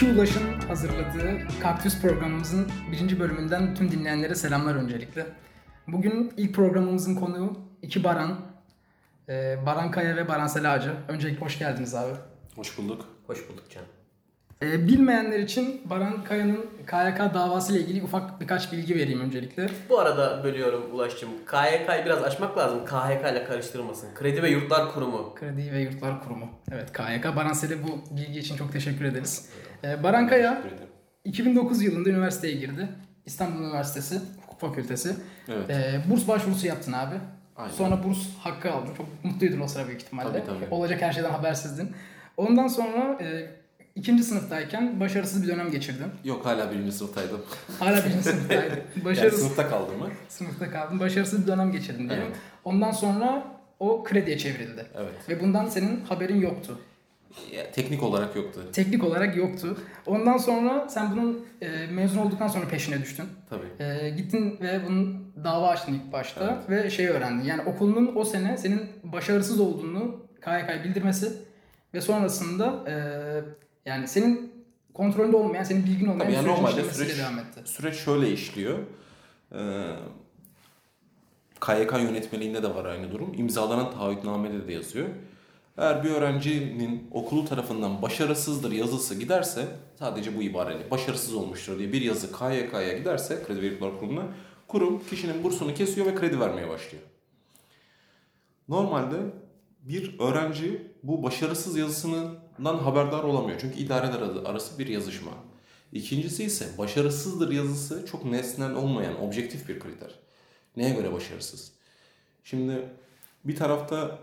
İki Ulaş'ın hazırladığı Kaktüs programımızın birinci bölümünden tüm dinleyenlere selamlar öncelikle. Bugün ilk programımızın konuğu iki Baran. Ee, Baran Kaya ve Baran Selacı. Öncelikle hoş geldiniz abi. Hoş bulduk. Hoş bulduk Can. Ee, bilmeyenler için Baran Kaya'nın KYK davası ile ilgili ufak birkaç bilgi vereyim öncelikle. Bu arada bölüyorum Ulaş'cığım. KYK'yı biraz açmak lazım. KHK ile karıştırılmasın. Kredi ve Yurtlar Kurumu. Kredi ve Yurtlar Kurumu. Evet KYK. Baran Sel'e bu bilgi için çok teşekkür ederiz. Ee, Baran Kaya Teşekkür ederim. 2009 yılında üniversiteye girdi. İstanbul Üniversitesi Hukuk Fakültesi. Evet. Ee, burs başvurusu yaptın abi. Aynen. Sonra burs hakkı aldın. Çok mutluydun o sıra büyük ihtimalle. Tabii, tabii. Olacak her şeyden habersizdin. Ondan sonra e, ikinci sınıftayken başarısız bir dönem geçirdin. Yok hala birinci sınıftaydım. Hala birinci sınıftaydın. Yani Başarısız sınıfta kaldım mı? sınıfta kaldın. Başarısız bir dönem geçirdin diyelim. Evet. Ondan sonra o krediye çevrildi. Evet. Ve bundan senin haberin yoktu. Ya, teknik olarak yoktu. Teknik olarak yoktu. Ondan sonra sen bunun e, mezun olduktan sonra peşine düştün. Tabii. E, gittin ve bunun dava açtın ilk başta ve şey öğrendin. Yani okulunun o sene senin başarısız olduğunu KYK bildirmesi ve sonrasında e, yani senin kontrolünde olmayan, senin bilgin olmayan Tabii yani normalde süreç, devam etti. süreç şöyle işliyor. Ee, KYK yönetmeliğinde de var aynı durum. İmzalanan taahhütnamede de yazıyor. Eğer bir öğrencinin okulu tarafından başarısızdır yazısı giderse sadece bu ibareyle başarısız olmuştur diye bir yazı KYK'ya giderse Kredi ve Yurtlar Kurumu'na kurum kişinin bursunu kesiyor ve kredi vermeye başlıyor. Normalde bir öğrenci bu başarısız yazısından haberdar olamıyor. Çünkü idareler arası bir yazışma. İkincisi ise başarısızdır yazısı çok nesnel olmayan objektif bir kriter. Neye göre başarısız? Şimdi bir tarafta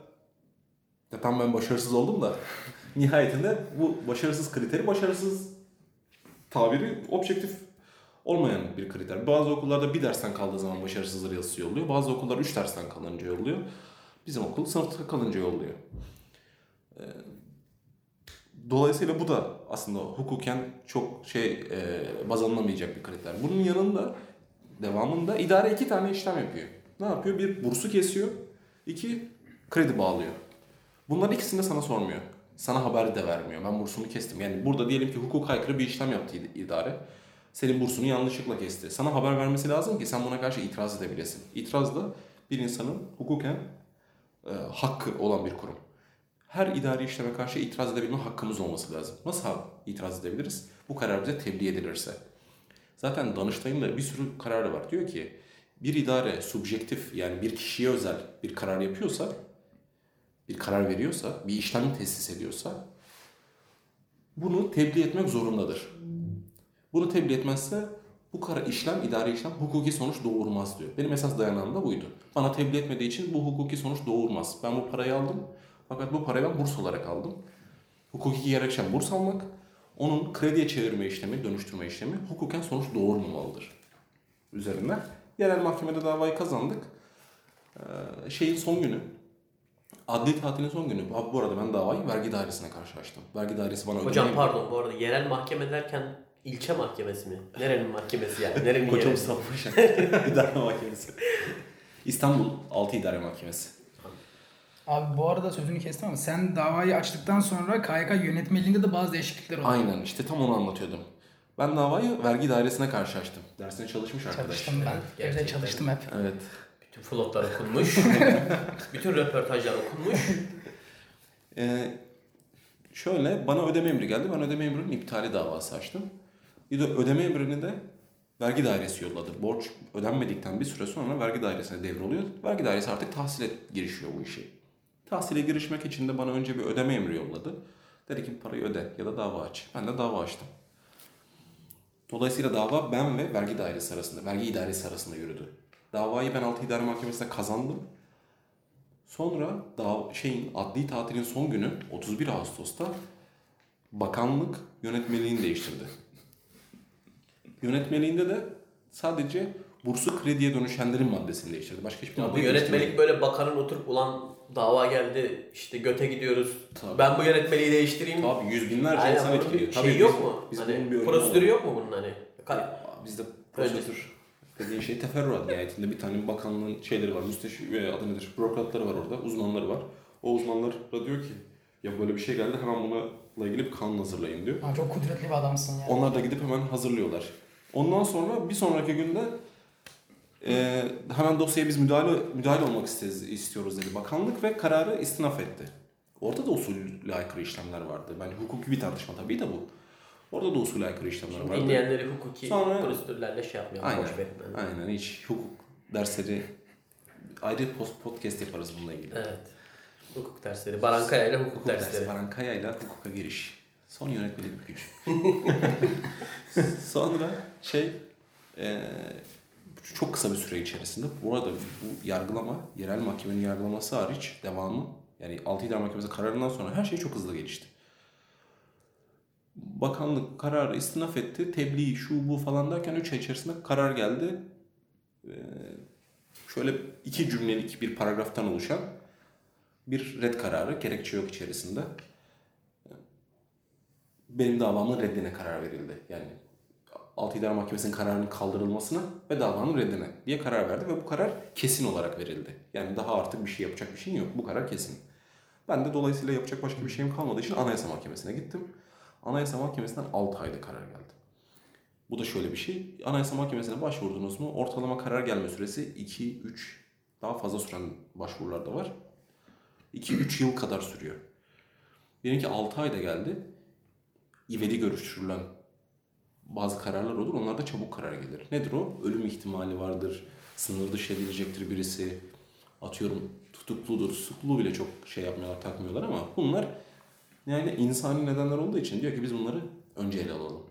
ya tam ben başarısız oldum da nihayetinde bu başarısız kriteri başarısız tabiri objektif olmayan bir kriter. Bazı okullarda bir dersten kaldığı zaman başarısızdır yazısı yolluyor. Bazı okullar üç dersten kalınca yolluyor. Bizim okul sınıfta kalınca yolluyor. Dolayısıyla bu da aslında hukuken çok şey e, baz alınamayacak bir kriter. Bunun yanında devamında idare iki tane işlem yapıyor. Ne yapıyor? Bir bursu kesiyor. iki kredi bağlıyor. Bunların ikisini de sana sormuyor. Sana haber de vermiyor. Ben bursunu kestim. Yani burada diyelim ki hukuk aykırı bir işlem yaptı idare. Senin bursunu yanlışlıkla kesti. Sana haber vermesi lazım ki sen buna karşı itiraz edebilesin. İtiraz da bir insanın hukuken e, hakkı olan bir kurum. Her idari işleme karşı itiraz edebilme hakkımız olması lazım. Nasıl itiraz edebiliriz? Bu karar bize tebliğ edilirse. Zaten Danıştay'ın da bir sürü kararı var. Diyor ki bir idare subjektif yani bir kişiye özel bir karar yapıyorsa, bir karar veriyorsa, bir işlem tesis ediyorsa bunu tebliğ etmek zorundadır. Bunu tebliğ etmezse bu karar işlem, idari işlem hukuki sonuç doğurmaz diyor. Benim esas dayanağım da buydu. Bana tebliğ etmediği için bu hukuki sonuç doğurmaz. Ben bu parayı aldım. Fakat bu parayı ben burs olarak aldım. Hukuki gerekçem burs almak. Onun krediye çevirme işlemi, dönüştürme işlemi hukuken sonuç doğurmamalıdır. Üzerine yerel mahkemede davayı kazandık. Ee, şeyin son günü, adli tatilin son günü. Abi bu arada ben davayı vergi dairesine karşı açtım. Vergi dairesi bana Hocam ödemeyi- pardon bu arada yerel mahkeme derken ilçe mahkemesi mi? Nerenin mahkemesi yani? Nerenin Koca? Mustafa Paşa İdare Mahkemesi. İstanbul 6 İdare Mahkemesi. Abi bu arada sözünü kestim ama sen davayı açtıktan sonra KYK yönetmeliğinde de bazı değişiklikler oldu. Aynen işte tam onu anlatıyordum. Ben davayı vergi dairesine karşı açtım. Dersine çalışmış arkadaş. Çalıştım ben. Evde Gerçekten. çalıştım hep. Evet. Bütün flotlar okunmuş. Bütün röportajlar okunmuş. Ee, şöyle bana ödeme emri geldi. Ben ödeme emrinin iptali davası açtım. Bir de ödeme emrini de vergi dairesi yolladı. Borç ödenmedikten bir süre sonra vergi dairesine devroluyor. Vergi dairesi artık tahsile girişiyor bu işi. Tahsile girişmek için de bana önce bir ödeme emri yolladı. Dedi ki parayı öde ya da dava aç. Ben de dava açtım. Dolayısıyla dava ben ve vergi dairesi arasında, vergi idaresi arasında yürüdü. Davayı ben 6 idare mahkemesinde kazandım. Sonra daha şeyin adli tatilin son günü 31 Ağustos'ta bakanlık yönetmeliğini değiştirdi. Yönetmeliğinde de sadece bursu krediye dönüşenlerin maddesini değiştirdi. Başka hiçbir Ya bu yönetmelik böyle bakanın oturup ulan dava geldi işte göte gidiyoruz. Tabii. Ben bu yönetmeliği değiştireyim. Tabii yüz binlerce Aynen, insan etkiliyor. Tabii şey biz- yok mu? Biz hani bir prosedürü var. yok mu bunun hani? Bizde prosedür dediğin şey teferruat nihayetinde bir tane bakanlığın şeyleri var, müsteşar adı nedir, bürokratları var orada, uzmanları var. O uzmanlar da diyor ki Ya böyle bir şey geldi hemen bununla ilgili bir kanun hazırlayın diyor. Aa, çok kudretli bir adamsın ya. Onlar da gidip hemen hazırlıyorlar. Ondan sonra bir sonraki günde e, hemen dosyaya biz müdahale müdahale olmak isteriz, istiyoruz dedi bakanlık ve kararı istinaf etti. Orada da usulü aykırı işlemler vardı. Bence hukuki bir tartışma tabii de bu. Orada da usulü aykırı işlemler vardı. Dinleyenleri hukuki Sonra- prosedürlerle şey yapmayalım. Aynen. Yani. Aynen hiç hukuk dersleri ayrı post podcast yaparız bununla ilgili. Evet. Hukuk dersleri. Baran Kaya ile hukuk, Hukuk dersleri. dersi. Baran Kaya ile hukuka giriş. Son yönetmelik güç. Sonra şey eee, çok kısa bir süre içerisinde bu arada bu yargılama, yerel mahkemenin yargılaması hariç devamı yani 6 idare mahkemesi kararından sonra her şey çok hızlı gelişti. Bakanlık kararı istinaf etti. Tebliğ, şu bu falan derken 3 ay içerisinde karar geldi. Eee, şöyle iki cümlelik bir paragraftan oluşan bir red kararı, gerekçe yok içerisinde. Benim davamın reddine karar verildi. Yani 6 İdare Mahkemesi'nin kararının kaldırılmasına ve davanın reddine diye karar verdi ve bu karar kesin olarak verildi. Yani daha artık bir şey yapacak bir şeyin yok. Bu karar kesin. Ben de dolayısıyla yapacak başka bir şeyim kalmadığı için Anayasa Mahkemesi'ne gittim. Anayasa Mahkemesi'nden 6 ayda karar geldi. Bu da şöyle bir şey. Anayasa Mahkemesi'ne başvurdunuz mu? Ortalama karar gelme süresi 2-3 daha fazla süren başvurular da var. 2-3 yıl kadar sürüyor. Benimki 6 ayda geldi. İvedi görüştürülen bazı kararlar olur. Onlarda çabuk karar gelir. Nedir o? Ölüm ihtimali vardır. Sınır dışı edilecektir birisi. Atıyorum tutukludur. Tutuklu bile çok şey yapmıyorlar, takmıyorlar ama bunlar yani insani nedenler olduğu için diyor ki biz bunları önce ele alalım.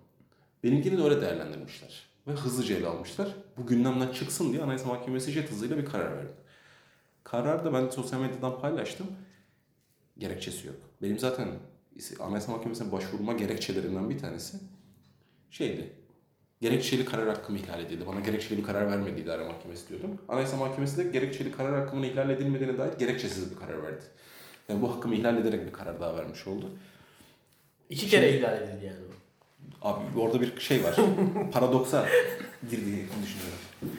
Benimkini de öyle değerlendirmişler. Ve hızlıca ele almışlar. Bu gündemden çıksın diye Anayasa Mahkemesi jet hızıyla bir karar verdi. Karar da ben sosyal medyadan paylaştım. Gerekçesi yok. Benim zaten Anayasa Mahkemesi'ne başvurma gerekçelerinden bir tanesi şeydi. Gerekçeli karar hakkım ihlal edildi. Bana gerekçeli bir karar vermedi idare mahkemesi diyordum. Anayasa Mahkemesi de gerekçeli karar hakkımın ihlal edilmediğine dair gerekçesiz bir karar verdi. Yani bu hakkımı ihlal ederek bir karar daha vermiş oldu. İki kere ihlal edildi yani. Abi orada bir şey var. Paradoksa girdiğini düşünüyorum.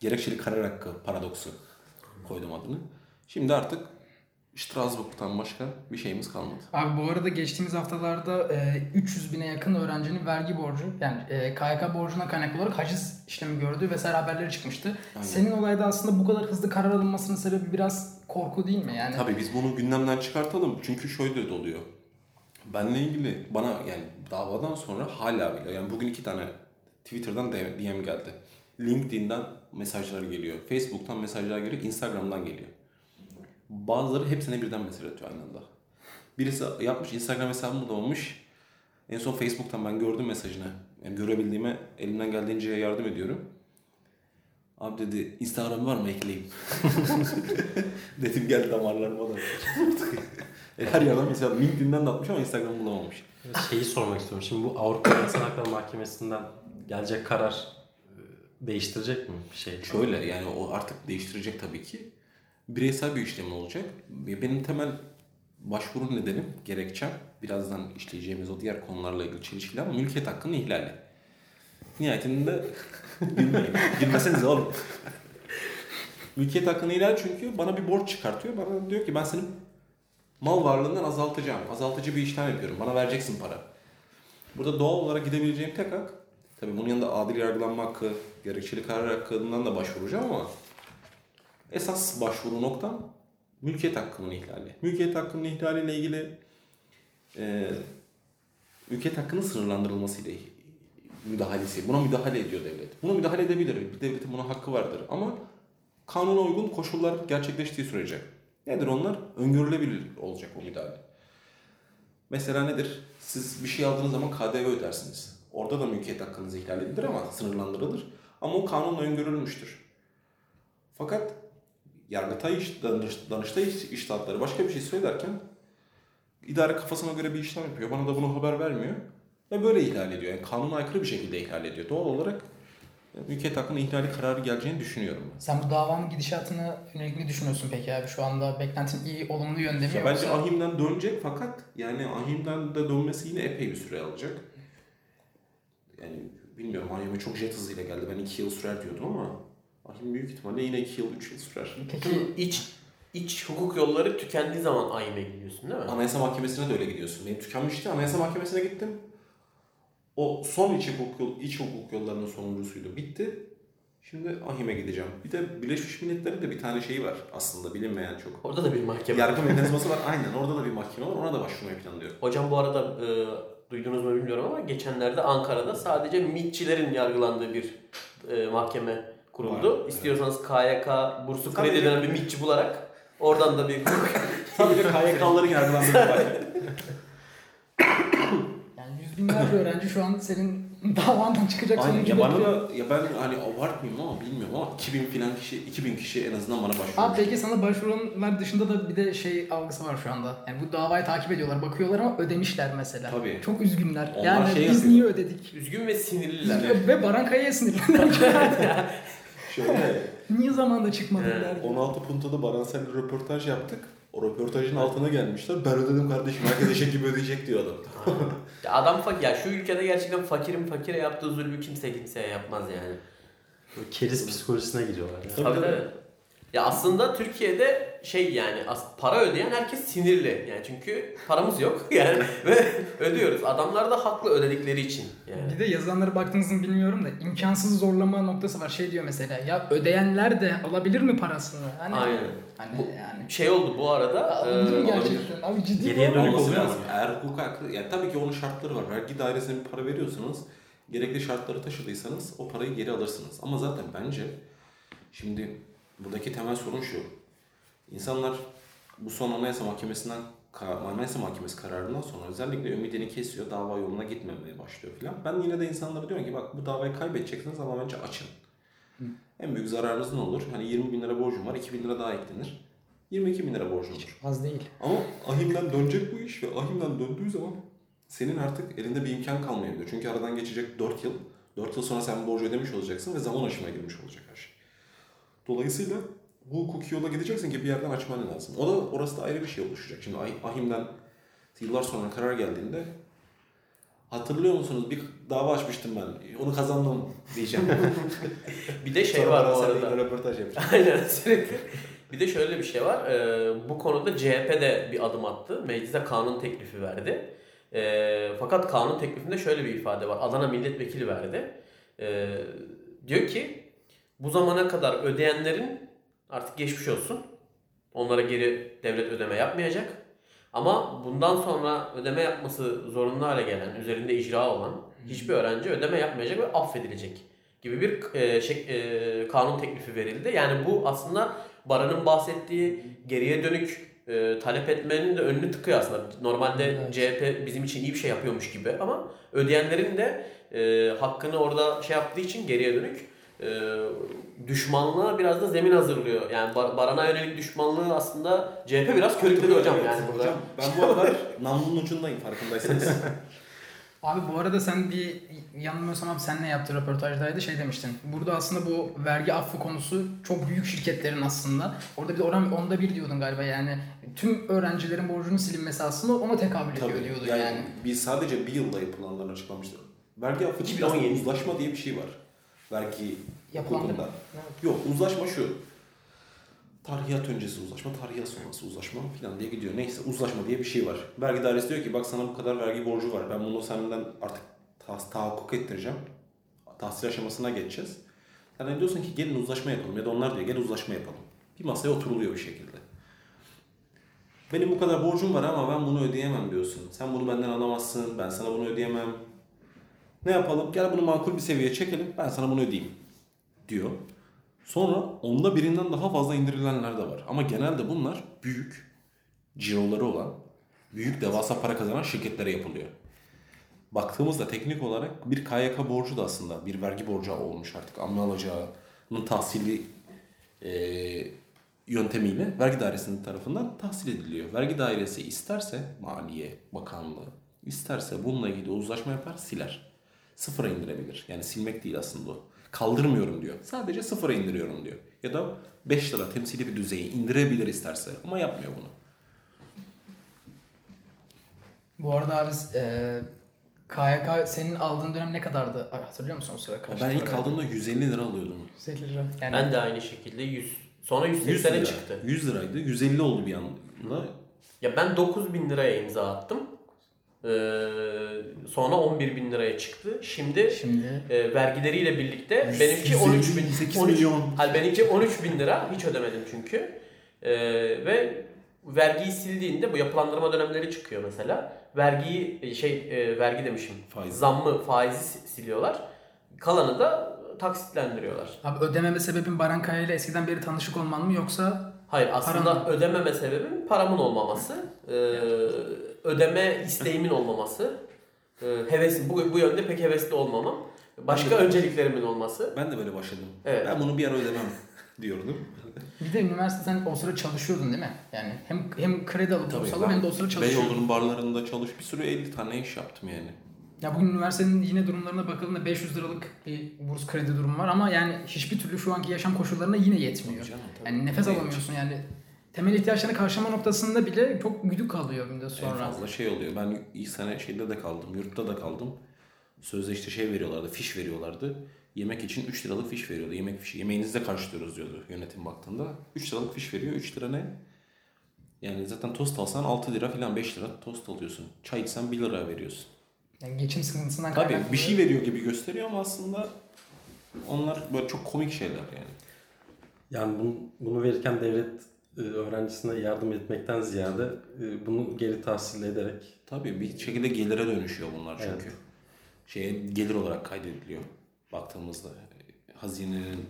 Gerekçeli karar hakkı paradoksu koydum adını. Şimdi artık Strasbourg'tan başka bir şeyimiz kalmadı. Abi bu arada geçtiğimiz haftalarda e, 300 bine yakın öğrencinin vergi borcu yani e, KYK borcuna kaynaklı olarak haciz işlemi gördüğü vesaire haberleri çıkmıştı. Aynen. Senin olayda aslında bu kadar hızlı karar alınmasının sebebi biraz korku değil mi? Yani Tabii biz bunu gündemden çıkartalım. Çünkü şöyle de oluyor. Benle ilgili bana yani davadan sonra hala bile yani bugün iki tane Twitter'dan DM geldi. LinkedIn'den mesajlar geliyor. Facebook'tan mesajlar geliyor. Instagram'dan geliyor. Bazıları hepsine birden mesaj atıyor aynı anda. Birisi yapmış Instagram hesabımı bulamamış. En son Facebook'tan ben gördüm mesajını. Yani görebildiğime elimden geldiğince yardım ediyorum. Abi dedi Instagram var mı ekleyeyim. Dedim gel damarlarıma da. E, Her yerden mesela LinkedIn'den de atmış ama Instagram bulamamış. Şeyi sormak istiyorum. Şimdi bu Avrupa İnsan Hakları Mahkemesi'nden gelecek karar e, değiştirecek mi bir şey? Şöyle yani o artık değiştirecek tabii ki. Bireysel bir işlem olacak. Benim temel başvuru nedenim, gerekçem birazdan işleyeceğimiz o diğer konularla ilgili çelişkiler ama mülkiyet hakkının ihlali. Nihayetinde gülmeyin. Gülmesenize oğlum. mülkiyet hakkını ihlal çünkü bana bir borç çıkartıyor. Bana diyor ki ben senin mal varlığından azaltacağım. Azaltıcı bir işlem yapıyorum. Bana vereceksin para. Burada doğal olarak gidebileceğim tek hak Tabii bunun yanında adil yargılanma hakkı, gerekçeli karar hakkından da başvuracağım ama esas başvuru noktam mülkiyet hakkının ihlali. Mülkiyet hakkının ihlaliyle ilgili e, mülkiyet hakkının sınırlandırılmasıyla müdahalesi. Buna müdahale ediyor devlet. Buna müdahale edebilir. Devletin buna hakkı vardır. Ama kanuna uygun koşullar gerçekleştiği sürece. Nedir onlar? Öngörülebilir olacak o müdahale. Mesela nedir? Siz bir şey aldığınız zaman KDV ödersiniz. Orada da mülkiyet hakkınız ihlal edilir ama sınırlandırılır. Ama o kanunla öngörülmüştür. Fakat Yargıtay iş, danış, Danıştay iş, iştahatları başka bir şey söylerken idare kafasına göre bir işlem yapıyor. Bana da bunu haber vermiyor. Ve böyle ihlal ediyor. Yani kanuna aykırı bir şekilde ihlal ediyor. Doğal olarak mülkiyet hakkının ihlali kararı geleceğini düşünüyorum ben. sen bu davanın gidişatını yönelik ne düşünüyorsun peki abi? Şu anda beklentin iyi, olumlu yönde mi Ya bence yoksa? ahimden dönecek fakat yani ahimden de dönmesi yine epey bir süre alacak. Yani bilmiyorum ahime çok jet hızıyla geldi. Ben 2 yıl sürer diyordum ama ahim büyük ihtimalle yine 2 yıl 3 yıl sürer. Peki İç iç hukuk yolları tükendiği zaman AİM'e gidiyorsun değil mi? Anayasa Mahkemesi'ne de öyle gidiyorsun. Benim tükenmişti. Anayasa Mahkemesi'ne gittim. O son iç hukuk, yol- iç hukuk yollarının sonuncusuydu. Bitti. Şimdi AHİM'e gideceğim. Bir de Birleşmiş Milletler'in de bir tane şeyi var aslında bilinmeyen çok. Orada da bir mahkeme. Yargı mekanizması var. Aynen orada da bir mahkeme var. Ona da başvurmayı planlıyorum. Hocam bu arada e, duydunuz mu bilmiyorum ama geçenlerde Ankara'da sadece MİT'çilerin yargılandığı bir e, mahkeme kuruldu. Var, İstiyorsanız KYK bursu Tabii. kredi edilen bir MİT'çi bularak oradan da bir Sadece KYK'ların yargılandığı bir mahkeme. Yani yüz binlerce öğrenci şu an senin davandan çıkacak Aynen. sonucu Ya bana da ya ben hani abartmayayım ama bilmiyorum ama 2000 filan kişi 2000 kişi en azından bana başvurmuş. Abi peki sana başvuranlar dışında da bir de şey algısı var şu anda. Yani bu davayı takip ediyorlar, bakıyorlar ama ödemişler mesela. Tabii. Çok üzgünler. Onlar yani şey biz yapıyor. niye ödedik? üzgün ve sinirliler. Ve- Ve Baran Kaya'ya sinirlendiler. Şöyle niye zamanında çıkmadılar? Evet. diye. 16 puntoda Baransel'le röportaj yaptık. O röportajın altına gelmişler. Ben ödedim kardeşim. Herkes eşek gibi ödeyecek diyor adam. Ya adam fakir. Ya şu ülkede gerçekten fakirin fakire yaptığı zulmü kimse kimseye yapmaz yani. Keriz psikolojisine giriyorlar ya. Tabii, Tabii tabii. Ya aslında Türkiye'de şey yani as- para ödeyen herkes sinirli. Yani çünkü paramız yok yani ve ödüyoruz. Adamlar da haklı ödedikleri için. Yani. Bir de yazılanlara baktığınızı bilmiyorum da imkansız zorlama noktası var. Şey diyor mesela ya ödeyenler de alabilir mi parasını? Hani, Aynen. Hani Bu- yani. Şey oldu bu arada. E, gerçekten? Abi ciddi Geriye dönük Olması oluyor lazım. Eğer hukuk haklı, yani tabii ki onun şartları var. Vergi dairesine bir para veriyorsanız, gerekli şartları taşıdıysanız o parayı geri alırsınız. Ama zaten bence şimdi buradaki temel sorun şu. İnsanlar bu son Anayasa Mahkemesi'nden Anayasa Mahkemesi kararından sonra özellikle ümidini kesiyor, dava yoluna gitmemeye başlıyor filan. Ben yine de insanlara diyorum ki bak bu davayı kaybedeceksiniz ama bence açın. En büyük zararınız ne olur? Hani 20 bin lira borcum var, 2 bin lira daha eklenir. 22 bin lira borcum olur. Az değil. Ama ahimden dönecek bu iş ve ahimden döndüğü zaman senin artık elinde bir imkan kalmayabilir. Çünkü aradan geçecek 4 yıl. 4 yıl sonra sen borcu ödemiş olacaksın ve zaman aşımına girmiş olacak her şey. Dolayısıyla bu hukuki yola gideceksin ki bir yerden açman lazım. O da orası da ayrı bir şey oluşacak. Şimdi ah- ahimden yıllar sonra karar geldiğinde hatırlıyor musunuz bir dava açmıştım ben. Onu kazandım diyeceğim. Bir de şey Sonra var bu arada. röportaj yapacağım. Aynen sürekli. Bir de şöyle bir şey var. Ee, bu konuda CHP de bir adım attı. Meclise kanun teklifi verdi. Ee, fakat kanun teklifinde şöyle bir ifade var. Adana milletvekili verdi. Ee, diyor ki bu zamana kadar ödeyenlerin artık geçmiş olsun. Onlara geri devlet ödeme yapmayacak. Ama bundan sonra ödeme yapması zorunlu hale gelen, üzerinde icra olan hiçbir öğrenci ödeme yapmayacak ve affedilecek gibi bir e, şey, e, kanun teklifi verildi. Yani bu aslında Baran'ın bahsettiği geriye dönük e, talep etmenin de önünü tıkıyor aslında. Normalde Evet. CHP bizim için iyi bir şey yapıyormuş gibi ama ödeyenlerin de e, hakkını orada şey yaptığı için geriye dönük e, düşmanlığa biraz da zemin hazırlıyor. Yani Bar- Baran'a yönelik düşmanlığı aslında CHP biraz körükledi hocam Evet, yani burada. Hocam ben bu aralar namlunun ucundayım farkındaysanız. Abi bu arada sen bir yanılmıyorsam abi senle yaptığı röportajdaydı şey demiştin. Burada aslında bu vergi affı konusu çok büyük şirketlerin aslında. Orada bir de oran onda bir diyordun galiba yani. Tüm öğrencilerin borcunun silinmesi aslında ona tekabül ediyor Tabii. diyordun yani, yani. biz sadece bir yılda yapılanlarını açıklamıştık. Vergi affı için 2017. aslında uzlaşma diye bir şey var. Vergi Yapılan hukukunda. Evet. Yok uzlaşma şu. Tarihiyat öncesi uzlaşma, tarihiyat sonrası uzlaşma falan diye gidiyor. Neyse uzlaşma diye bir şey var. Vergi dairesi diyor ki bak sana bu kadar vergi borcu var. Ben bunu senden artık ta- tahakkuk ettireceğim. Tahsil aşamasına geçeceğiz. Sen de diyorsun ki gelin uzlaşma yapalım ya da onlar diyor gel uzlaşma yapalım. Bir masaya oturuluyor bir şekilde. Benim bu kadar borcum var ama ben bunu ödeyemem diyorsun. Sen bunu benden alamazsın, ben sana bunu ödeyemem. Ne yapalım? Gel bunu makul bir seviyeye çekelim, ben sana bunu ödeyeyim diyor. Sonra onda birinden daha fazla indirilenler de var. Ama genelde bunlar büyük ciroları olan, büyük devasa para kazanan şirketlere yapılıyor. Baktığımızda teknik olarak bir KYK borcu da aslında bir vergi borcu olmuş artık. Amme alacağının tahsili eee, yöntemiyle vergi dairesinin tarafından tahsil ediliyor. Vergi dairesi isterse Maliye Bakanlığı isterse bununla ilgili uzlaşma yapar siler. Sıfıra indirebilir. Yani silmek değil aslında o. Kaldırmıyorum diyor. Sadece sıfıra indiriyorum diyor. Ya da 5 lira temsili bir düzeyi indirebilir isterse ama yapmıyor bunu. Bu arada abi e, KYK senin aldığın dönem ne kadardı? Hatırlıyor musun o sıra kaç Ben ilk aldığımda 150 lira alıyordum. 150 lira. Yani Ben de aynı şekilde 100 Sonra 100 180'e lira. çıktı. 100 liraydı. 150 oldu bir anda. Ya ben 9 bin liraya imza attım. Ee, sonra 11 bin liraya çıktı. Şimdi Şimdi e, vergileriyle birlikte benimki 13 bin 8 13 milyon. Hayır benimki 13 bin lira hiç ödemedim çünkü. Ee, ve vergiyi sildiğinde bu yapılandırma dönemleri çıkıyor mesela. Vergiyi e, şey e, vergi demişim. Faiz. Zammı faizi si- siliyorlar. Kalanı da taksitlendiriyorlar. abi ödememe sebebin Baran Kaya ile eskiden beri tanışık olman mı yoksa Hayır aslında Param- ödememe sebebim paramın olmaması. Ee, ödeme isteğimin olmaması. Ee, hevesim bu, bu yönde pek hevesli olmamam. Başka Ben de- önceliklerimin olması. Ben de böyle başladım. Evet. Ben bunu bir ara ödemem diyordum. bir de üniversiteden o sıra çalışıyordun değil mi? Yani hem hem kredi alıp burs alıp hem de o sıra çalışıyordun. Beyoğlu'nun barlarında çalış bir sürü 50 tane iş yaptım yani. Ya bugün üniversitenin yine durumlarına bakıldığında 500 liralık bir burs kredi durumu var ama yani hiçbir türlü şu anki yaşam koşullarına yine yetmiyor. Canım, tabii. Yani nefes Tabii. alamıyorsun yani. Temel ihtiyaçlarını karşılama noktasında bile çok güdük kalıyor bir de En sonra. fazla şey oluyor. Ben ilk sene şeyde de kaldım. Yurtta da kaldım. Sözde işte şey veriyorlardı. Fiş veriyorlardı. Yemek için 3 liralık fiş veriyordu. Yemek fişi. Yemeğinizi de karşılıyoruz diyordu yönetim baktığında. 3 liralık fiş veriyor. 3 lira ne? Yani zaten tost alsan 6 lira falan 5 lira tost alıyorsun. Çay içsen 1 lira veriyorsun. Yani geçim sıkıntısından Tabii kaynaklı. bir şey veriyor gibi gösteriyor ama aslında onlar böyle çok komik şeyler yani. Yani bunu, bunu verirken devlet öğrencisine yardım etmekten ziyade e, bunu geri tahsil ederek Tabii bir şekilde gelire dönüşüyor bunlar çünkü. Evet. Şeye gelir olarak kaydediliyor baktığımızda. Hazinenin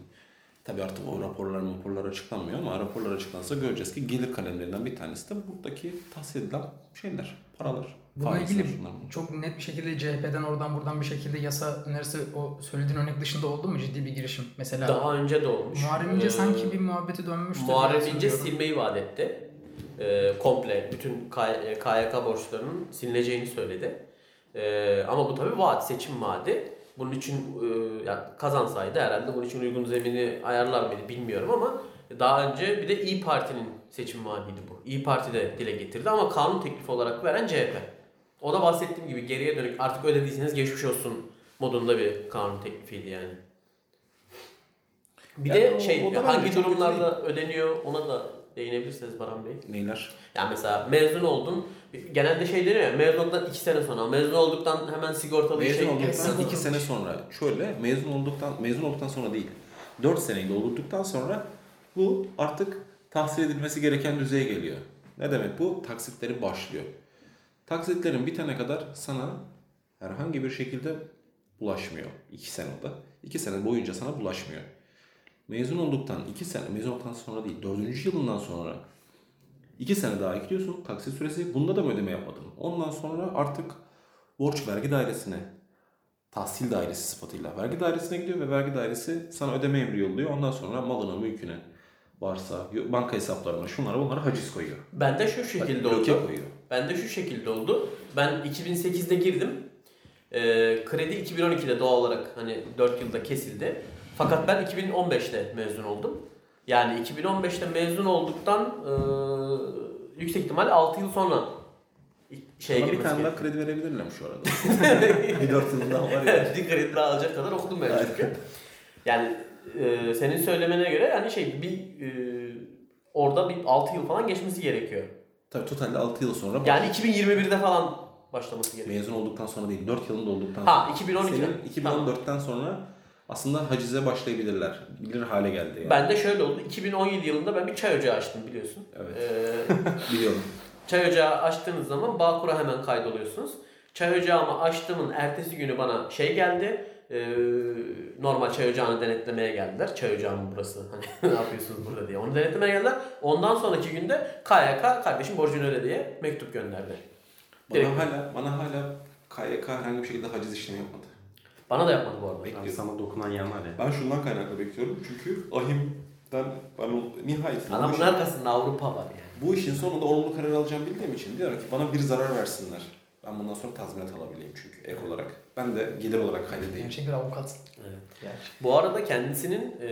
tabii artık o raporlar raporlar açıklanmıyor ama raporlar açıklansa göreceğiz ki gelir kalemlerinden bir tanesi de buradaki tahsil edilen şeyler, paralar. Bununla ilgili çok net bir şekilde CHP'den oradan buradan bir şekilde yasa önerisi o söylediğin örnek dışında oldu mu ciddi bir girişim? Mesela Daha önce de olmuş. Muharrem İnce Ee, sanki bir muhabbeti dönmüştü. Muharrem İnce silmeyi vaat etti. Ee, komple bütün KYK borçlarının silineceğini söyledi. Ee, ama bu tabii vaat, seçim vaadi. Bunun için e, yani kazansaydı herhalde bunun için uygun zemini ayarlar mıydı bilmiyorum ama daha önce bir de İyi Parti'nin seçim vaadiydi bu. İyi Parti de dile getirdi ama kanun teklifi olarak veren CHP. O da bahsettiğim gibi geriye dönük artık ödediyseniz geçmiş olsun modunda bir kanun teklifiydi yani. Bir Yani de o- şey o hangi durumlarda ödeniyor ona da değinebilirsiniz Baran Bey. Neyler? Yani mesela mezun oldun. Genelde şey deniyor ya mezun olduktan 2 sene sonra. Mezun olduktan hemen sigortalı Mezun şey. olduktan 2 sene sonra şöyle mezun olduktan mezun olduktan sonra değil. 4 seneyi doldurduktan sonra bu artık tahsil edilmesi gereken düzeye geliyor. Ne demek bu? Taksitleri başlıyor. Taksitlerin bitene kadar sana herhangi bir şekilde bulaşmıyor. 2 senede. 2 sene boyunca sana bulaşmıyor. Mezun olduktan 2 sene, mezun olduktan sonra değil, 4. yılından sonra 2 sene daha ekliyorsun taksit süresi. Bunda da mı ödeme yapmadın? Ondan sonra artık borç vergi dairesine tahsil dairesi sıfatıyla vergi dairesine gidiyor ve vergi dairesi sana ödeme emri yolluyor. Ondan sonra malına, mülküne varsa banka hesaplarına şunlara bunlara haciz koyuyor. Bende şu şekilde Bloke oldu. koyuyor. Bende şu şekilde oldu. Ben 2008'de girdim. Ee, kredi 2012'de doğal olarak hani 4 yılda kesildi. Fakat ben 2015'te mezun oldum. Yani 2015'te mezun olduktan e, yüksek ihtimal 6 yıl sonra şeye Bana bir girmesi tane daha kredi verebilirler mi şu arada? bir dört yılından var ya. bir kredi daha alacak kadar okudum ben çünkü. Yani e, senin söylemene göre yani şey bir e, orada bir 6 yıl falan geçmesi gerekiyor. Tabii totalde 6 yıl sonra Yani 2021'de falan başlaması gerekiyor. mezun olduktan sonra değil 4 yılın dolduktan Ha sonra. 2012. Senin 2014'ten sonra aslında hacize başlayabilirler. Bilir hale geldi yani. Ben de şöyle oldu. 2017 yılında ben bir çay ocağı açtım biliyorsun. Evet. Ee, Biliyorum. çay ocağı açtığınız zaman Bağkur'a hemen kaydoluyorsunuz. Çay ocağımı açtığımın ertesi günü bana şey geldi. Ee, normal çay ocağını denetlemeye geldiler. Çay ocağı mı burası? Hani ne yapıyorsunuz burada diye. Onu denetlemeye geldiler. Ondan sonraki günde KYK kardeşim borcunu öde diye mektup gönderdi. Bana Direkt. hala bana hala KYK herhangi bir şekilde haciz işlemi yapmadı. Bana da yapmadı bu arada. yani Bekliyorum. sana dokunan yanlar ya. Ben şundan kaynaklı bekliyorum çünkü ahimden ben o nihayetinde bu, Adamın işin, arkasında Avrupa var yani. bu işin sonunda olumlu karar alacağım bildiğim için diyorum ki bana bir zarar versinler. Ben bundan sonra tazminat alabileyim çünkü ek olarak. Ben de gelir olarak kaydedeyim. Gerçek bir avukat. Evet. Gerçek. Bu arada kendisinin e,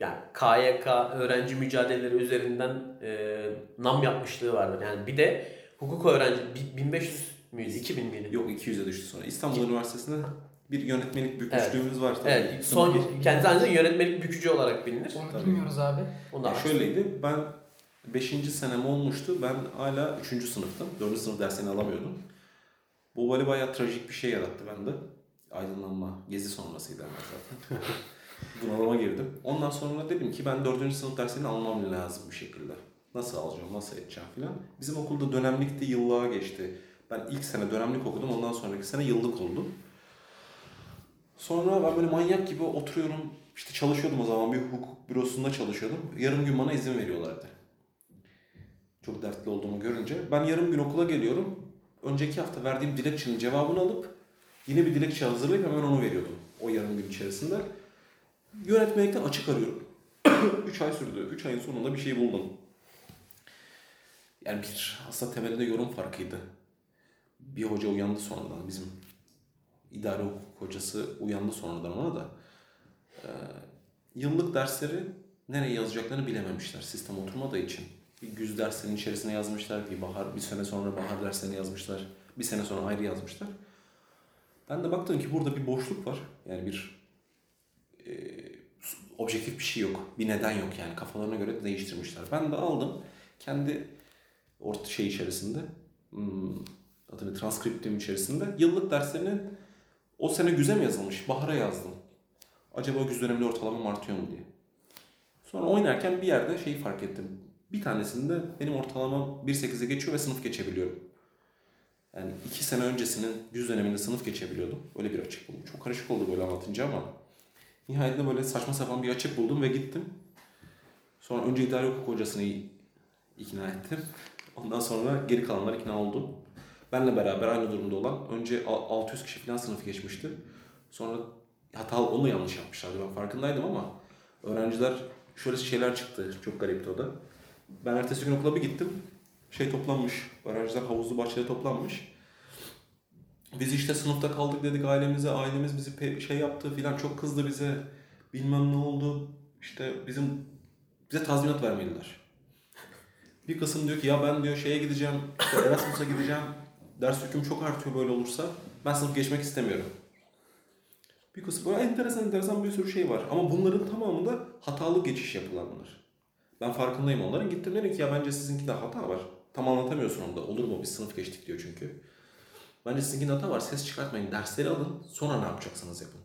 yani KYK öğrenci mücadeleleri üzerinden e, nam yapmışlığı vardır. Yani bir de hukuk öğrenci bi- 1500 müydü 2000 miydi? Yok 200'e düştü sonra. İstanbul Üniversitesi'nde bir yönetmenlik Evet. bükmüşlüğümüz var tabii. Evet, son kendisi aynı zamanda yönetmenlik bükücü olarak bilinir. Onu Tabii. bilmiyoruz abi. Onu da Ya şöyleydi, ben 5. senem olmuştu, ben hala 3. sınıftım. 4. sınıf dersini alamıyordum. Bu böyle bayağı trajik bir şey yarattı bende. Aydınlanma, gezi sonrasıydı hemen zaten. Bunalıma girdim. Ondan sonra dedim ki ben 4. sınıf dersini almam lazım bir şekilde. Nasıl alacağım, nasıl edeceğim filan. Bizim okulda dönemlikti, yıllığa geçti. Ben ilk sene dönemlik okudum, ondan sonraki sene yıllık oldu. Sonra ben böyle manyak gibi oturuyorum. İşte çalışıyordum o zaman bir hukuk bürosunda çalışıyordum. Yarım gün bana izin veriyorlardı. Çok dertli olduğumu görünce. Ben yarım gün okula geliyorum. Önceki hafta verdiğim dilekçenin cevabını alıp yine bir dilekçe hazırlayıp hemen onu veriyordum. O yarım gün içerisinde. Yönetmelikten açık arıyorum. 3 ay sürdü. 3 ayın sonunda bir şey buldum. Yani bir aslında temelinde yorum farkıydı. Bir hoca uyandı sonradan bizim idare hukuk hocası uyandı sonradan ona da. Ee, yıllık dersleri nereye yazacaklarını bilememişler sistem oturmadığı için. Bir güz derslerinin içerisine yazmışlar, bir bahar, bir sene sonra bahar derslerini yazmışlar, bir sene sonra ayrı yazmışlar. Ben de baktım ki burada bir boşluk var. Yani bir e, objektif bir şey yok. Bir neden yok yani. Kafalarına göre değiştirmişler. Ben de aldım. Kendi orta şey içerisinde hmm, adını transkriptim içerisinde yıllık derslerini o sene güze mi yazılmış? Bahara yazdım. Acaba güz döneminde ortalamam artıyor mu diye. Sonra oynarken bir yerde şeyi fark ettim. Bir tanesinde benim ortalamam 1.8'e geçiyor ve sınıf geçebiliyorum. Yani iki sene öncesinin güz döneminde sınıf geçebiliyordum. Öyle bir açık buldum. Çok karışık oldu böyle anlatınca ama nihayetinde böyle saçma sapan bir açık buldum ve gittim. Sonra önce idare hukuk hocasını ikna ettim. Ondan sonra geri kalanlar ikna oldu. Benle beraber aynı durumda olan önce a- 600 kişi falan sınıfı geçmişti. Sonra hata onu yanlış yapmışlardı ben farkındaydım ama öğrenciler şöyle şeyler çıktı. Çok garipti o da. Ben ertesi gün okula bir gittim. Şey toplanmış. Öğrenciler havuzlu bahçede toplanmış. Biz işte sınıfta kaldık dedik ailemize. Ailemiz bizi şey yaptı filan çok kızdı bize. Bilmem ne oldu. İşte bizim bize tazminat vermediler. Bir kısım diyor ki ya ben diyor şeye gideceğim, işte Erasmus'a gideceğim. Ders yüküm çok artıyor böyle olursa. Ben sınıf geçmek istemiyorum. Bir kısım böyle enteresan enteresan bir sürü şey var. Ama bunların tamamında hatalı geçiş yapılanlar. Ben farkındayım onların. Gittim dedim ki ya bence sizinkinde hata var. Tam anlatamıyorsun onu da. Olur mu biz sınıf geçtik diyor çünkü. Bence sizinkinde hata var. Ses çıkartmayın. Dersleri alın. Sonra ne yapacaksınız yapın.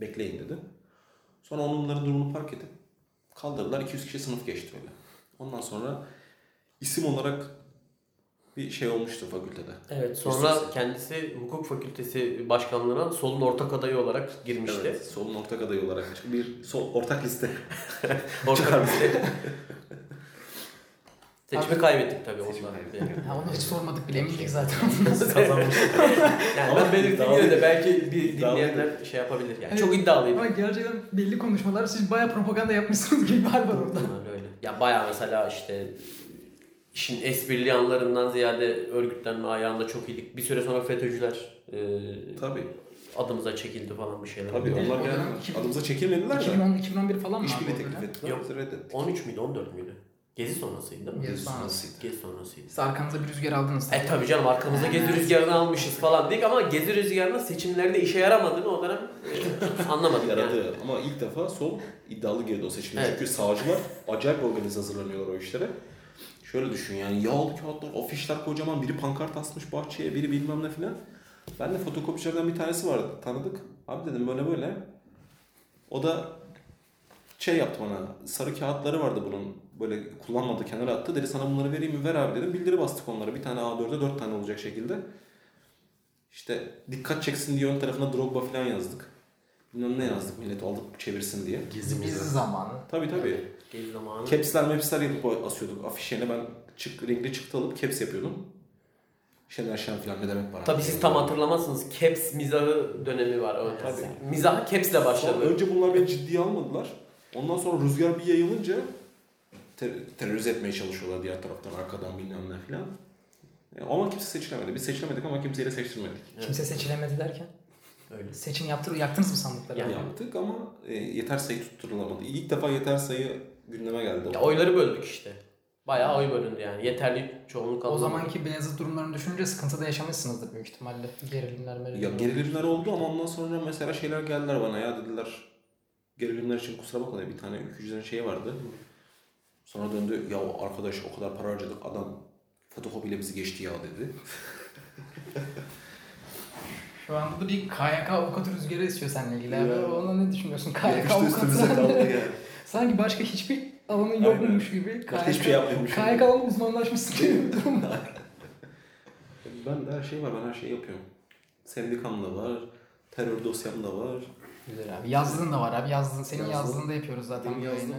Bekleyin dedi. Sonra onların durumunu fark edip kaldırdılar. 200 kişi sınıf geçti öyle. Ondan sonra isim olarak bir şey olmuştu fakültede. Evet sonra üste. kendisi hukuk fakültesi başkanlığına solun ortak adayı olarak girmişti. Evet, solun ortak adayı olarak bir sol, ortak liste. Ortak liste. Seçimi kaybettik tabii Seçimi ondan. kaybettik. Ha, onu hiç sormadık bile emindik zaten. Kazanmış. yani Ama yine de belki bir dinleyenler şey yapabilir. Yani Evet. çok iddialıydı. Ama gerçekten belli konuşmalar siz bayağı propaganda yapmışsınız gibi hal var orada. Öyle öyle. Ya bayağı mesela işte işin esprili yanlarından ziyade örgütlenme ayağında çok iyiydik. Bir süre sonra FETÖ'cüler e, Tabii. adımıza çekildi falan bir şeyler. Tabii onlar o yani dönem iki bin- adımıza çekilmediler de. 2010 2011 falan mı? abi İşbirliği o teklif dönem? ettiler. Yok. Biz reddettik. 13 müydü 14 müydü? Gezi sonrasıydı değil mi? Gezi sonrası. Gezi sonrasıydı. Siz arkanıza bir rüzgar aldınız. E tabii canım arkamıza gezi rüzgarını almışız falan dedik ama gezi rüzgarının seçimlerde işe yaramadığını o dönem e, anlamadık yani. Yaradı. Ama ilk defa sol iddialı girdi o seçimde. Evet. Çünkü sağcılar acayip organize hazırlanıyorlar o işlere. Şöyle düşün yani yağlı kağıtlar, afişler kocaman. Biri pankart asmış bahçeye, biri bilmem ne filan. Ben de fotokopçilerden bir tanesi vardı tanıdık. Abi dedim böyle böyle. O da şey yaptı bana. Sarı kağıtları vardı bunun. Böyle kullanmadı kenara attı. Dedi sana bunları vereyim mi? Ver abi dedim. Bildiri bastık onlara. Bir tane A4'e dört tane olacak şekilde. İşte dikkat çeksin diye ön tarafına Drogba falan yazdık. Bilmem ne yazdık millet alıp çevirsin diye. Biz Gezimize. zamanı. Tabii tabii. Gezi zamanı. Caps'ler maps'ler yapıp asıyorduk. Afiş yerine ben çık, renkli çıktı alıp caps yapıyordum. Şener Şen falan ne demek var. Tabii siz tam hatırlamazsınız. Caps mizahı dönemi var. O Tabii. Mizah Caps'le Sonra başladı. önce bunlar beni ciddiye almadılar. Ondan sonra rüzgar bir yayılınca ter- terörize etmeye çalışıyorlar diğer taraftan arkadan bilmem ne falan. E, ama kimse seçilemedi. Biz seçilemedik ama kimseyi de seçtirmedik. Kimse seçilemedi derken. Öyle. Seçim yaptır, yaktınız mı sandıkları? Yani- Yaptık ama e, yeter sayı tutturulamadı. İlk defa yeter sayı gündeme geldi. Ya oyları böldük işte. Bayağı oy bölündü yani. Yeterli çoğunluk O alındı. zamanki Beyazıt durumlarını düşününce sıkıntı da yaşamışsınızdır büyük ihtimalle. Gerilimler Ya merilimler. gerilimler oldu ama ondan sonra mesela şeyler geldiler bana ya dediler gerilimler için kusura bakma bir tane ülkücülerin şeyi vardı. Sonra döndü ya arkadaş o kadar para harcadık adam fotokopiyle bizi geçti ya dedi. Şu anda da bir KYK avukat rüzgarı esiyor seninle ilgili. Abi. Ya. Ona ne düşünüyorsun? KYK avukatı. yani. Sanki başka hiçbir alanın yokmuş gibi. Başka hiçbir şey yapmıyormuş. KYK alanı uzmanlaşmışsın gibi bir durum var. Ben de her şey var ben her şeyi yapıyorum. Sendikam da var, terör dosyam da var. Güzel abi. Yazdığın da var abi. Yazdığın, senin yazdığında yapıyoruz zaten Benim yazdım.